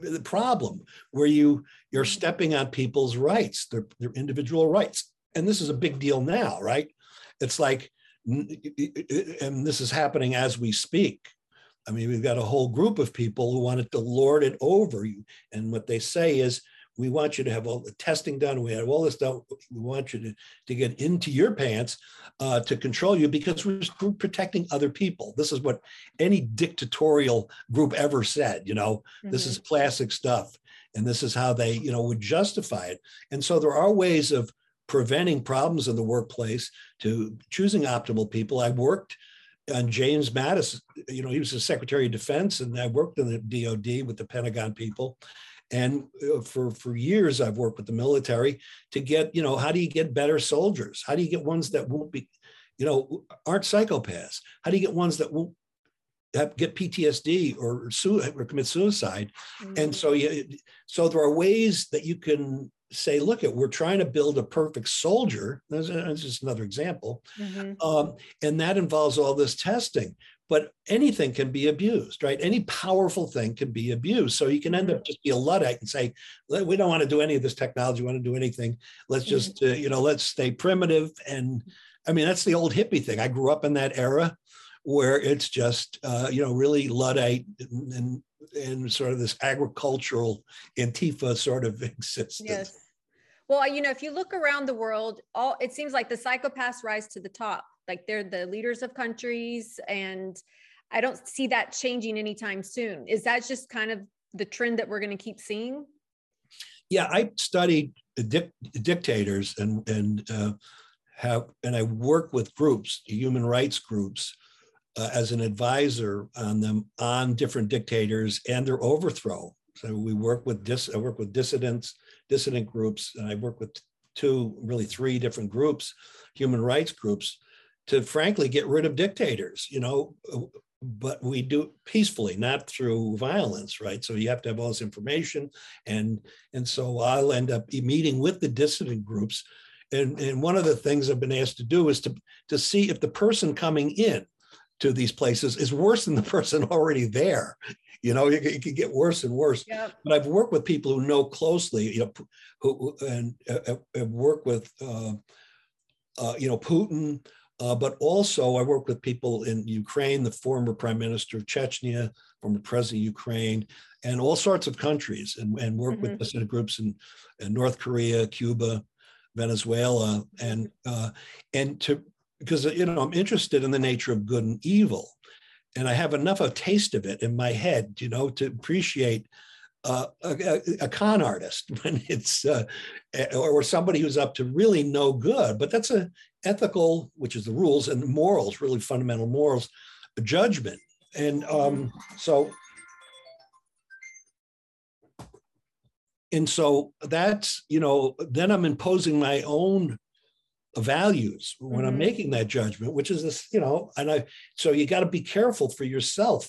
the problem where you you're stepping on people's rights, their, their individual rights. And this is a big deal now, right? It's like and this is happening as we speak. I mean, we've got a whole group of people who wanted to lord it over you. And what they say is, we want you to have all the testing done. We have all this done. We want you to, to get into your pants uh, to control you because we're, protecting other people. This is what any dictatorial group ever said. You know, mm-hmm. this is classic stuff, and this is how they, you know, would justify it. And so there are ways of preventing problems in the workplace to choosing optimal people. I worked on James Mattis. You know, he was the Secretary of Defense, and I worked in the DoD with the Pentagon people and uh, for for years i've worked with the military to get you know how do you get better soldiers how do you get ones that won't be you know aren't psychopaths how do you get ones that won't have, get ptsd or, or commit suicide mm-hmm. and so you so there are ways that you can say look at we're trying to build a perfect soldier that's, that's just another example mm-hmm. um, and that involves all this testing but anything can be abused, right? Any powerful thing can be abused. So you can end up mm-hmm. just be a luddite and say, we don't want to do any of this technology, we want to do anything. Let's mm-hmm. just, uh, you know, let's stay primitive. And I mean, that's the old hippie thing. I grew up in that era where it's just, uh, you know, really luddite and, and, and sort of this agricultural Antifa sort of existence. Yes. Well, you know, if you look around the world, all it seems like the psychopaths rise to the top like they're the leaders of countries and i don't see that changing anytime soon is that just kind of the trend that we're going to keep seeing yeah i studied dic- dictators and and uh, have and i work with groups human rights groups uh, as an advisor on them on different dictators and their overthrow so we work with dis i work with dissidents dissident groups and i work with two really three different groups human rights groups to frankly get rid of dictators, you know, but we do peacefully, not through violence, right? So you have to have all this information. And, and so I'll end up meeting with the dissident groups. And, and one of the things I've been asked to do is to, to see if the person coming in to these places is worse than the person already there. You know, it, it can get worse and worse. Yep. But I've worked with people who know closely, you know, who, and uh, have worked with, uh, uh, you know, Putin, uh, but also, I work with people in Ukraine, the former prime minister of Chechnya, former president of Ukraine, and all sorts of countries, and, and work mm-hmm. with dissident groups in, in, North Korea, Cuba, Venezuela, and uh, and to because you know I'm interested in the nature of good and evil, and I have enough of a taste of it in my head, you know, to appreciate uh, a, a, con artist when it's uh, or somebody who's up to really no good. But that's a ethical, which is the rules, and morals, really fundamental morals, judgment. And um, so, and so that's you know, then I'm imposing my own values when mm-hmm. I'm making that judgment, which is this, you know, and I so you got to be careful for yourself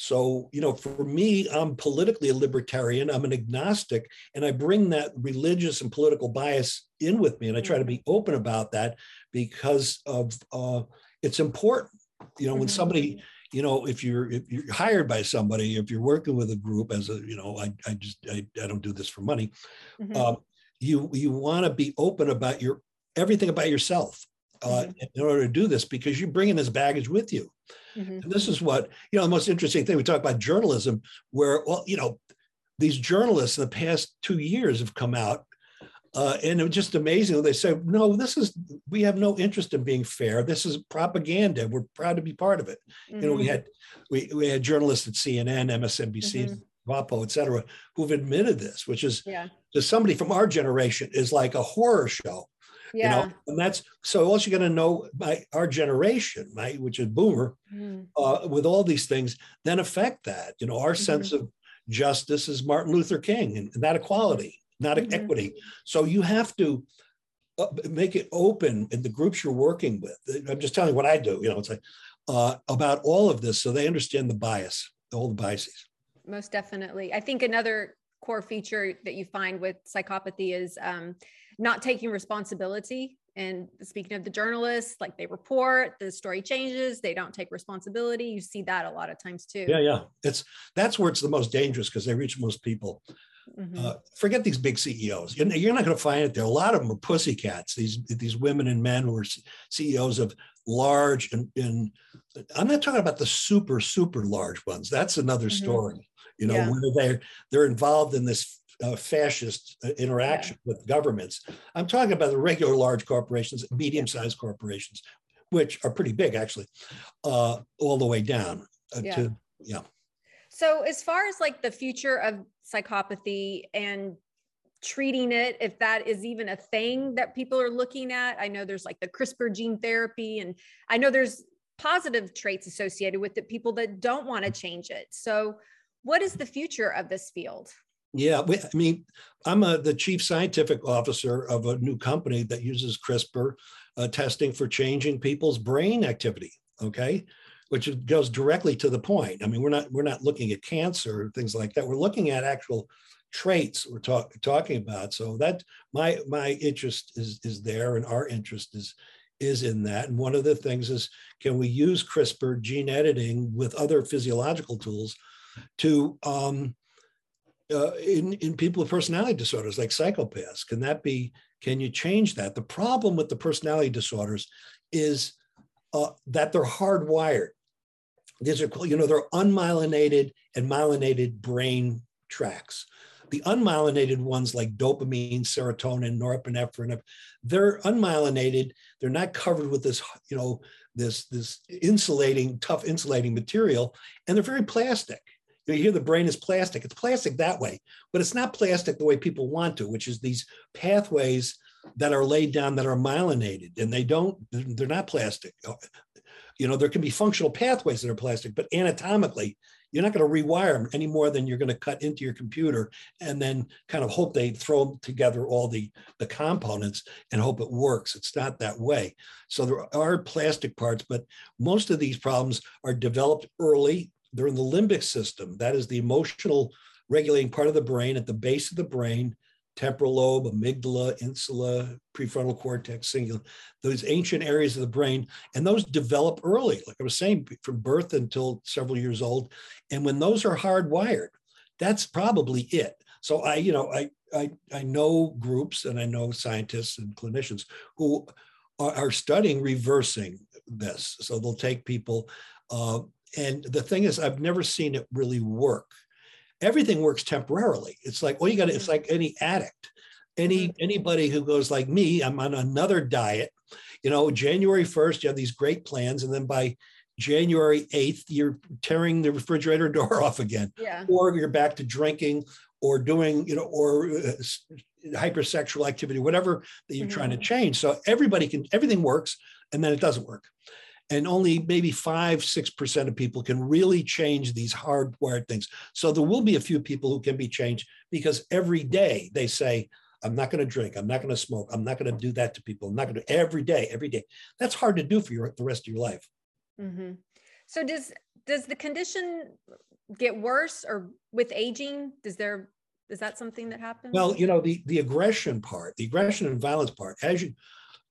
so, you know, for me, I'm politically a libertarian, I'm an agnostic, and I bring that religious and political bias in with me. And I try to be mm-hmm. open about that because of uh, it's important. You know, when mm-hmm. somebody, you know, if you're if you're hired by somebody, if you're working with a group as a, you know, I, I just I, I don't do this for money. Mm-hmm. Um, you you want to be open about your everything about yourself uh, mm-hmm. in order to do this because you're bringing this baggage with you. Mm-hmm. And this is what, you know, the most interesting thing we talk about journalism, where, well, you know, these journalists in the past two years have come out uh, and it was just amazing. They say, no, this is, we have no interest in being fair. This is propaganda. We're proud to be part of it. Mm-hmm. You know, we mm-hmm. had, we, we had journalists at CNN, MSNBC, mm-hmm. WAPO, et cetera, who've admitted this, which is yeah. to somebody from our generation is like a horror show yeah. you know and that's so also going to know my our generation right which is boomer mm. uh, with all these things then affect that you know our mm-hmm. sense of justice is martin luther king and, that equality not mm-hmm. equity so you have to uh, make it open in the groups you're working with i'm just telling you what i do you know it's like uh, about all of this so they understand the bias all the biases most definitely i think another core feature that you find with psychopathy is um, not taking responsibility. And speaking of the journalists, like they report, the story changes, they don't take responsibility. You see that a lot of times too. Yeah, yeah. It's that's where it's the most dangerous because they reach most people. Mm-hmm. Uh, forget these big CEOs. You're, you're not going to find it there. A lot of them are pussycats. These these women and men who are CEOs of large and, and I'm not talking about the super super large ones. That's another mm-hmm. story. You know, yeah. where they're they're involved in this uh, fascist uh, interaction yeah. with governments. I'm talking about the regular large corporations, medium-sized corporations, which are pretty big actually, uh, all the way down uh, yeah. to yeah. So as far as like the future of psychopathy and treating it if that is even a thing that people are looking at i know there's like the crispr gene therapy and i know there's positive traits associated with it people that don't want to change it so what is the future of this field yeah, we, I mean, I'm a, the chief scientific officer of a new company that uses CRISPR uh, testing for changing people's brain activity. Okay, which goes directly to the point. I mean, we're not we're not looking at cancer or things like that. We're looking at actual traits we're talk, talking about. So that my my interest is is there, and our interest is is in that. And one of the things is, can we use CRISPR gene editing with other physiological tools to um, uh, in, in people with personality disorders like psychopaths? Can that be, can you change that? The problem with the personality disorders is uh, that they're hardwired. These are, you know, they're unmyelinated and myelinated brain tracks. The unmyelinated ones like dopamine, serotonin, norepinephrine, they're unmyelinated. They're not covered with this, you know, this, this insulating, tough insulating material, and they're very plastic you hear the brain is plastic. It's plastic that way, but it's not plastic the way people want to, which is these pathways that are laid down that are myelinated and they don't, they're not plastic. Uh, you know, there can be functional pathways that are plastic, but anatomically, you're not going to rewire them any more than you're going to cut into your computer and then kind of hope they throw together all the, the components and hope it works. It's not that way. So there are plastic parts, but most of these problems are developed early they're in the limbic system. That is the emotional regulating part of the brain at the base of the brain, temporal lobe, amygdala, insula, prefrontal cortex, cingulate, those ancient areas of the brain. And those develop early, like I was saying, from birth until several years old. And when those are hardwired, that's probably it. So I, you know, I, I, I know groups and I know scientists and clinicians who are, are studying reversing this. So they'll take people uh, and the thing is, I've never seen it really work. Everything works temporarily. It's like, well, you got to, it's like any addict. Any mm-hmm. anybody who goes like me, I'm on another diet. You know, January 1st, you have these great plans, and then by January 8th, you're tearing the refrigerator door off again. Yeah. Or you're back to drinking or doing, you know, or uh, hypersexual activity, whatever that you're mm-hmm. trying to mm-hmm. change. So everybody can, everything works, and then it doesn't work and only maybe five, six percent of people can really change these hardwired things. So there will be a few people who can be changed because every day they say, I'm not going to drink. I'm not going to smoke. I'm not going to do that to people. I'm not going to every day, every day. That's hard to do for your the rest of your life. Mm-hmm. So does does the condition get worse or with aging? Does there is that something that happens? Well, you know the the aggression part, the aggression and violence part, as you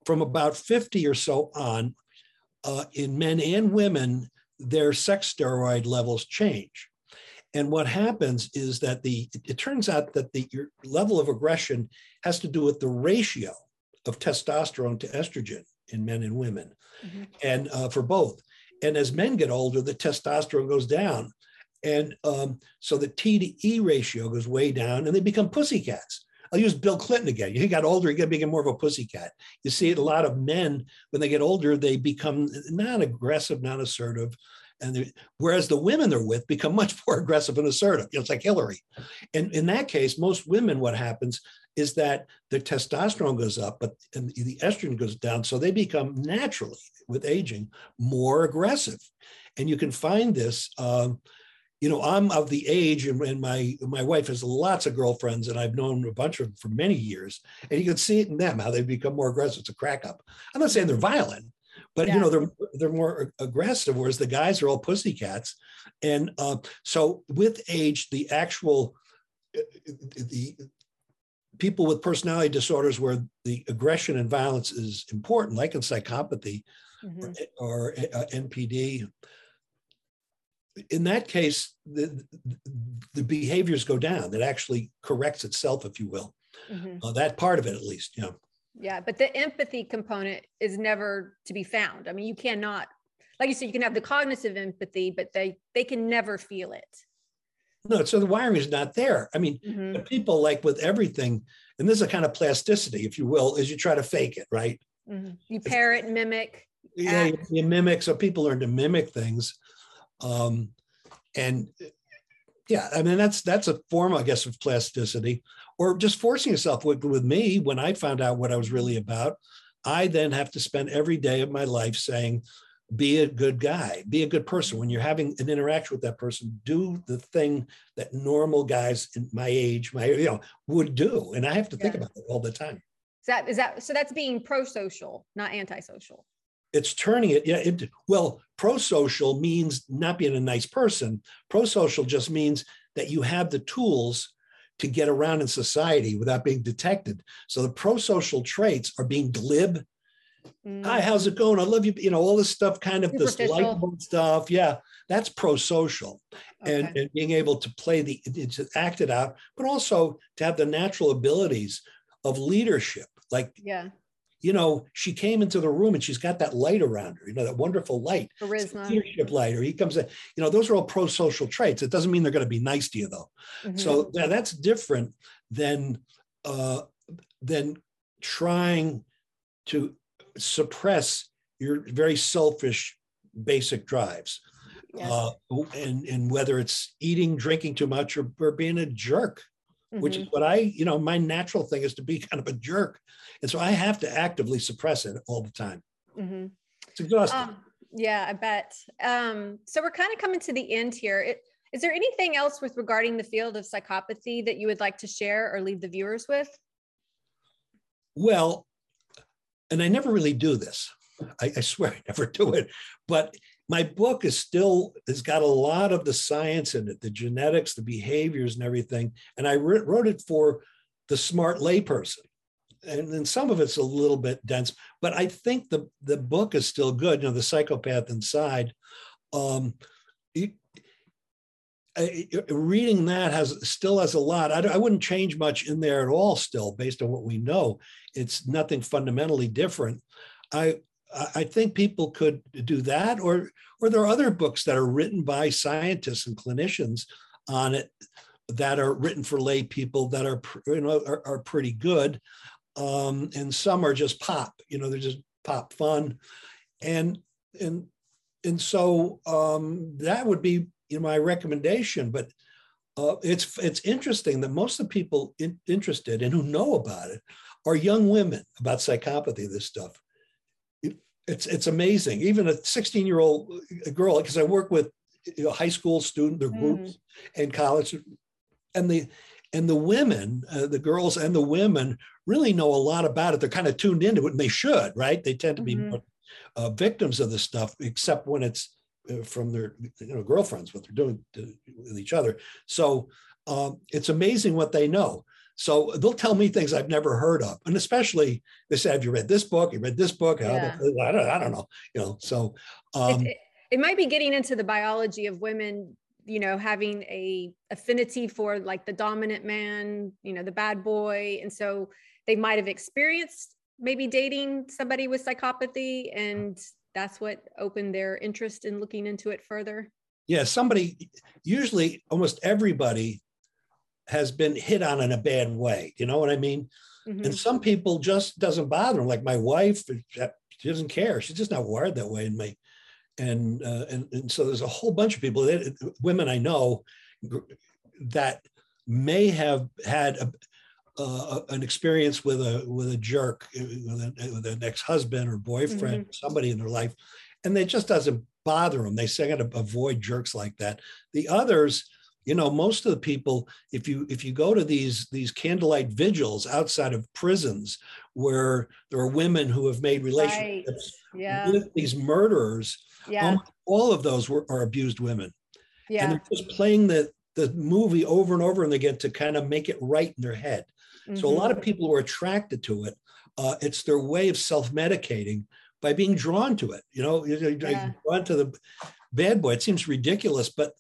from about 50 or so on, uh, in men and women, their sex steroid levels change. And what happens is that the it turns out that the your level of aggression has to do with the ratio of testosterone to estrogen in men and women, mm-hmm. and uh, for both. And as men get older, the testosterone goes down, and um, so the T to E ratio goes way down, and they become pussycats. I'll use Bill Clinton again. He got older, he got become more of a pussycat. You see a lot of men when they get older, they become not aggressive, not assertive. And whereas the women they're with become much more aggressive and assertive. You know, it's like Hillary. And in that case, most women, what happens is that the testosterone goes up, but the estrogen goes down. So they become naturally, with aging, more aggressive. And you can find this. Um, you know, I'm of the age, and, and, my my wife has lots of girlfriends, and I've known a bunch of them for many years, and you can see it in them how they've become more aggressive. It's a crack up. I'm not saying they're violent, but yeah. you know they're they're more aggressive, whereas the guys are all pussycats, and uh, so with age, the actual uh, the people with personality disorders where the aggression and violence is important, like in psychopathy mm-hmm. or, or uh, NPD in that case, the, the behaviors go down. It actually corrects itself, if you will. Mm-hmm. Uh, that part of it, at least, yeah. Yeah, but the empathy component is never to be found. I mean, you cannot, like you said, you can have the cognitive empathy, but they they can never feel it. No, so the wiring is not there. I mean, Mhm. people like with everything, and this is a kind of plasticity, if you will, is you try to fake it, right? Mhm. You parrot, mimic. Yeah, Act. you mimic. So people learn to mimic things, um, and yeah, I mean that's that's a form, I guess, of plasticity, or just forcing yourself. With with me, when I found out what I was really about, I then have to spend every day of my life saying, "Be a good guy, be a good person." When you're having an interaction with that person, do the thing that normal guys in my age, my you know, would do, and I have to think about it all the time. Is that is that so? That's being pro-social, not antisocial. It's turning it yeah it well pro-social means not being a nice person. Pro-social just means that you have the tools to get around in society without being detected. So the pro-social traits are being glib. Mm. hi how's it going? I love you you know all this stuff kind of this likable stuff. Yeah that's pro-social. And, and being able to play the to act it out but also to have the natural abilities of leadership like yeah, you know, she came into the room and she's got that light around her, you know, that wonderful light, charisma. leadership light, or he comes in, you know, those are all pro social traits. It doesn't mean they're going to be nice to you though. Mhm. So tha- that's different than, uh, than trying to suppress your very selfish basic drives. Yes. Uh, and, and whether it's eating, drinking too much, or, or being a jerk which Mhm. is what I, you know, my natural thing is to be kind of a jerk. And so I have to actively suppress it all the time. Mhm. It's exhausting. Um, yeah, I bet. Um, so we're kind of coming to the end here. It, is there anything else with regarding the field of psychopathy that you would like to share or leave the viewers with? well, and I never really do this. I, I swear I never do it. But my book is still has got a lot of the science in it, the genetics, the behaviors, and everything. And I wrote it for the smart layperson. And then some of it's a little bit dense, but I think the the book is still good. You know, the psychopath inside. Um, it- reading that has still has a lot. I, I wouldn't change much in there at all. Still, based on what we know, it's nothing fundamentally different. I I think people could do that, or or there are other books that are written by scientists and clinicians on it that are written for lay people that are you know are, are pretty good, um, and some are just pop. You know, they're just pop fun, and and and so um, that would be you know my recommendation. But uh, it's it's interesting that most of the people in, interested and who know about it are young women about psychopathy. This stuff it's it's amazing. Even a 16 year old girl, because I work with you know, high school student, their groups and college, and the and the women, uh, the girls and the women really know a lot about it. They're kind of tuned into it, and they should, right? They tend to be Mhm. more, uh, victims of this stuff, except when it's uh, from their you know girlfriends, what they're doing to, with each other. So um, it's amazing what they know. So they'll tell me things I've never heard of, and especially they say, "Have you read this book? You read this book? This?" I don't, I don't know, you know. So um, it, it, it might be getting into the biology of women you know having a affinity for like the dominant man you know the bad boy and so they might have experienced maybe dating somebody with psychopathy and that's what opened their interest in looking into it further yeah, somebody usually almost everybody has been hit on in a bad way. You know what I mean? Mhm. And some people just doesn't bother them. Like my wife, she doesn't care. She's just not wired that way in me. And uh, and and so there's a whole bunch of people, that, women I know, that may have had a, uh, an experience with a with a jerk, uh, with, a, with an ex-husband or boyfriend, somebody in their life, and it just doesn't bother them. They say, "I got to avoid jerks like that." The others, you know, most of the people, if you if you go to these these candlelight vigils outside of prisons, where there are women who have made relationships yeah with these murderers, yeah almost all of those were, are abused women, and yeah they're just playing the the movie over and over and again to kind of make it right in their head. So a lot of people who are attracted to it, uh, it's their way of self-medicating by being drawn to it. You know, Yeah. drawn to the bad boy. It seems ridiculous, but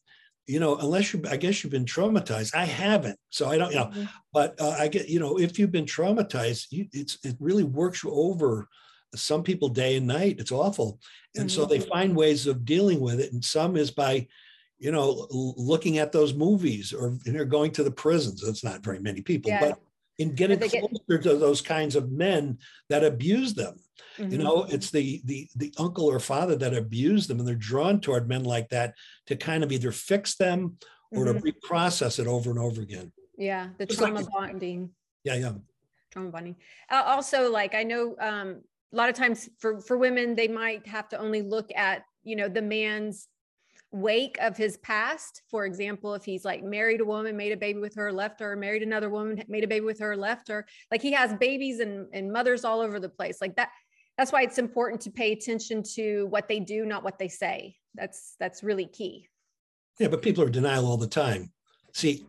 you know, unless you, I guess you've been traumatized. I haven't, so I don't, you know. Mhm. But uh, I get, you know, if you've been traumatized, you, it's it really works you over. Some people day and night. It's awful, and so they find ways of dealing with it. And some is by you know, looking at those movies or you know, going to the prisons. It's not very many people, yeah. but in getting closer get... to those kinds of men that abuse them. Mm-hmm. You know, it's the the the uncle or father that abuse them, and they're drawn toward men like that to kind of either fix them or mm-hmm. to reprocess it over and over again. Yeah, the Just trauma like, bonding. Yeah, yeah. Trauma bonding. Uh, also, like I know um, a lot of times for for women, they might have to only look at you know the man's wake of his past. For example, if he's like married a woman, made a baby with her, left her, married another woman, made a baby with her, left her. Like he has babies and, and mothers all over the place. Like that. That's why it's important to pay attention to what they do, not what they say. That's that's really key. Yeah, but people are denial all the time. See,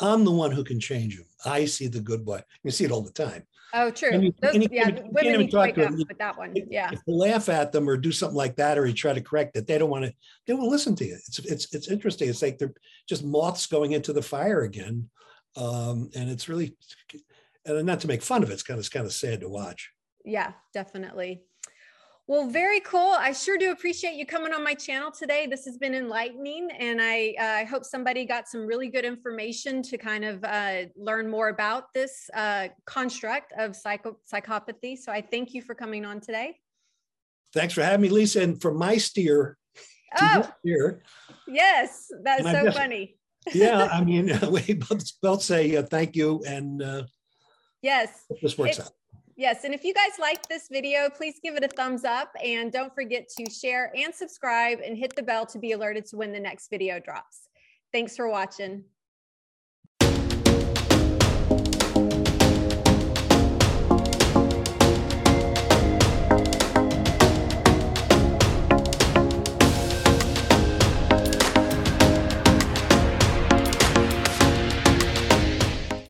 I'm the one who can change them. I see the good boy. You see it all the time. Oh, true. You, Those, you, yeah, you, women need to wake up with that one. Yeah. If you laugh at them or do something like that, or you try to correct it, they don't want to. They won't listen to you. It's it's it's interesting. It's like they're just moths going into the fire again, um, and it's really, and not to make fun of it. It's kind of it's kind of sad to watch. Yeah, definitely. Well, very cool. I sure do appreciate you coming on my channel today. This has been enlightening, and I, uh, I hope somebody got some really good information to kind of uh, learn more about this uh, construct of psycho- psychopathy. So I thank you for coming on today. Thanks for having me, Lisa. And from my steer oh, steer. Yes, that's so funny. yeah, I mean, we both, both say uh, thank you, and uh, yes, this works out. Yes, and if you guys like this video, please give it a thumbs up and don't forget to share and subscribe and hit the bell to be alerted to when the next video drops. Thanks for watching.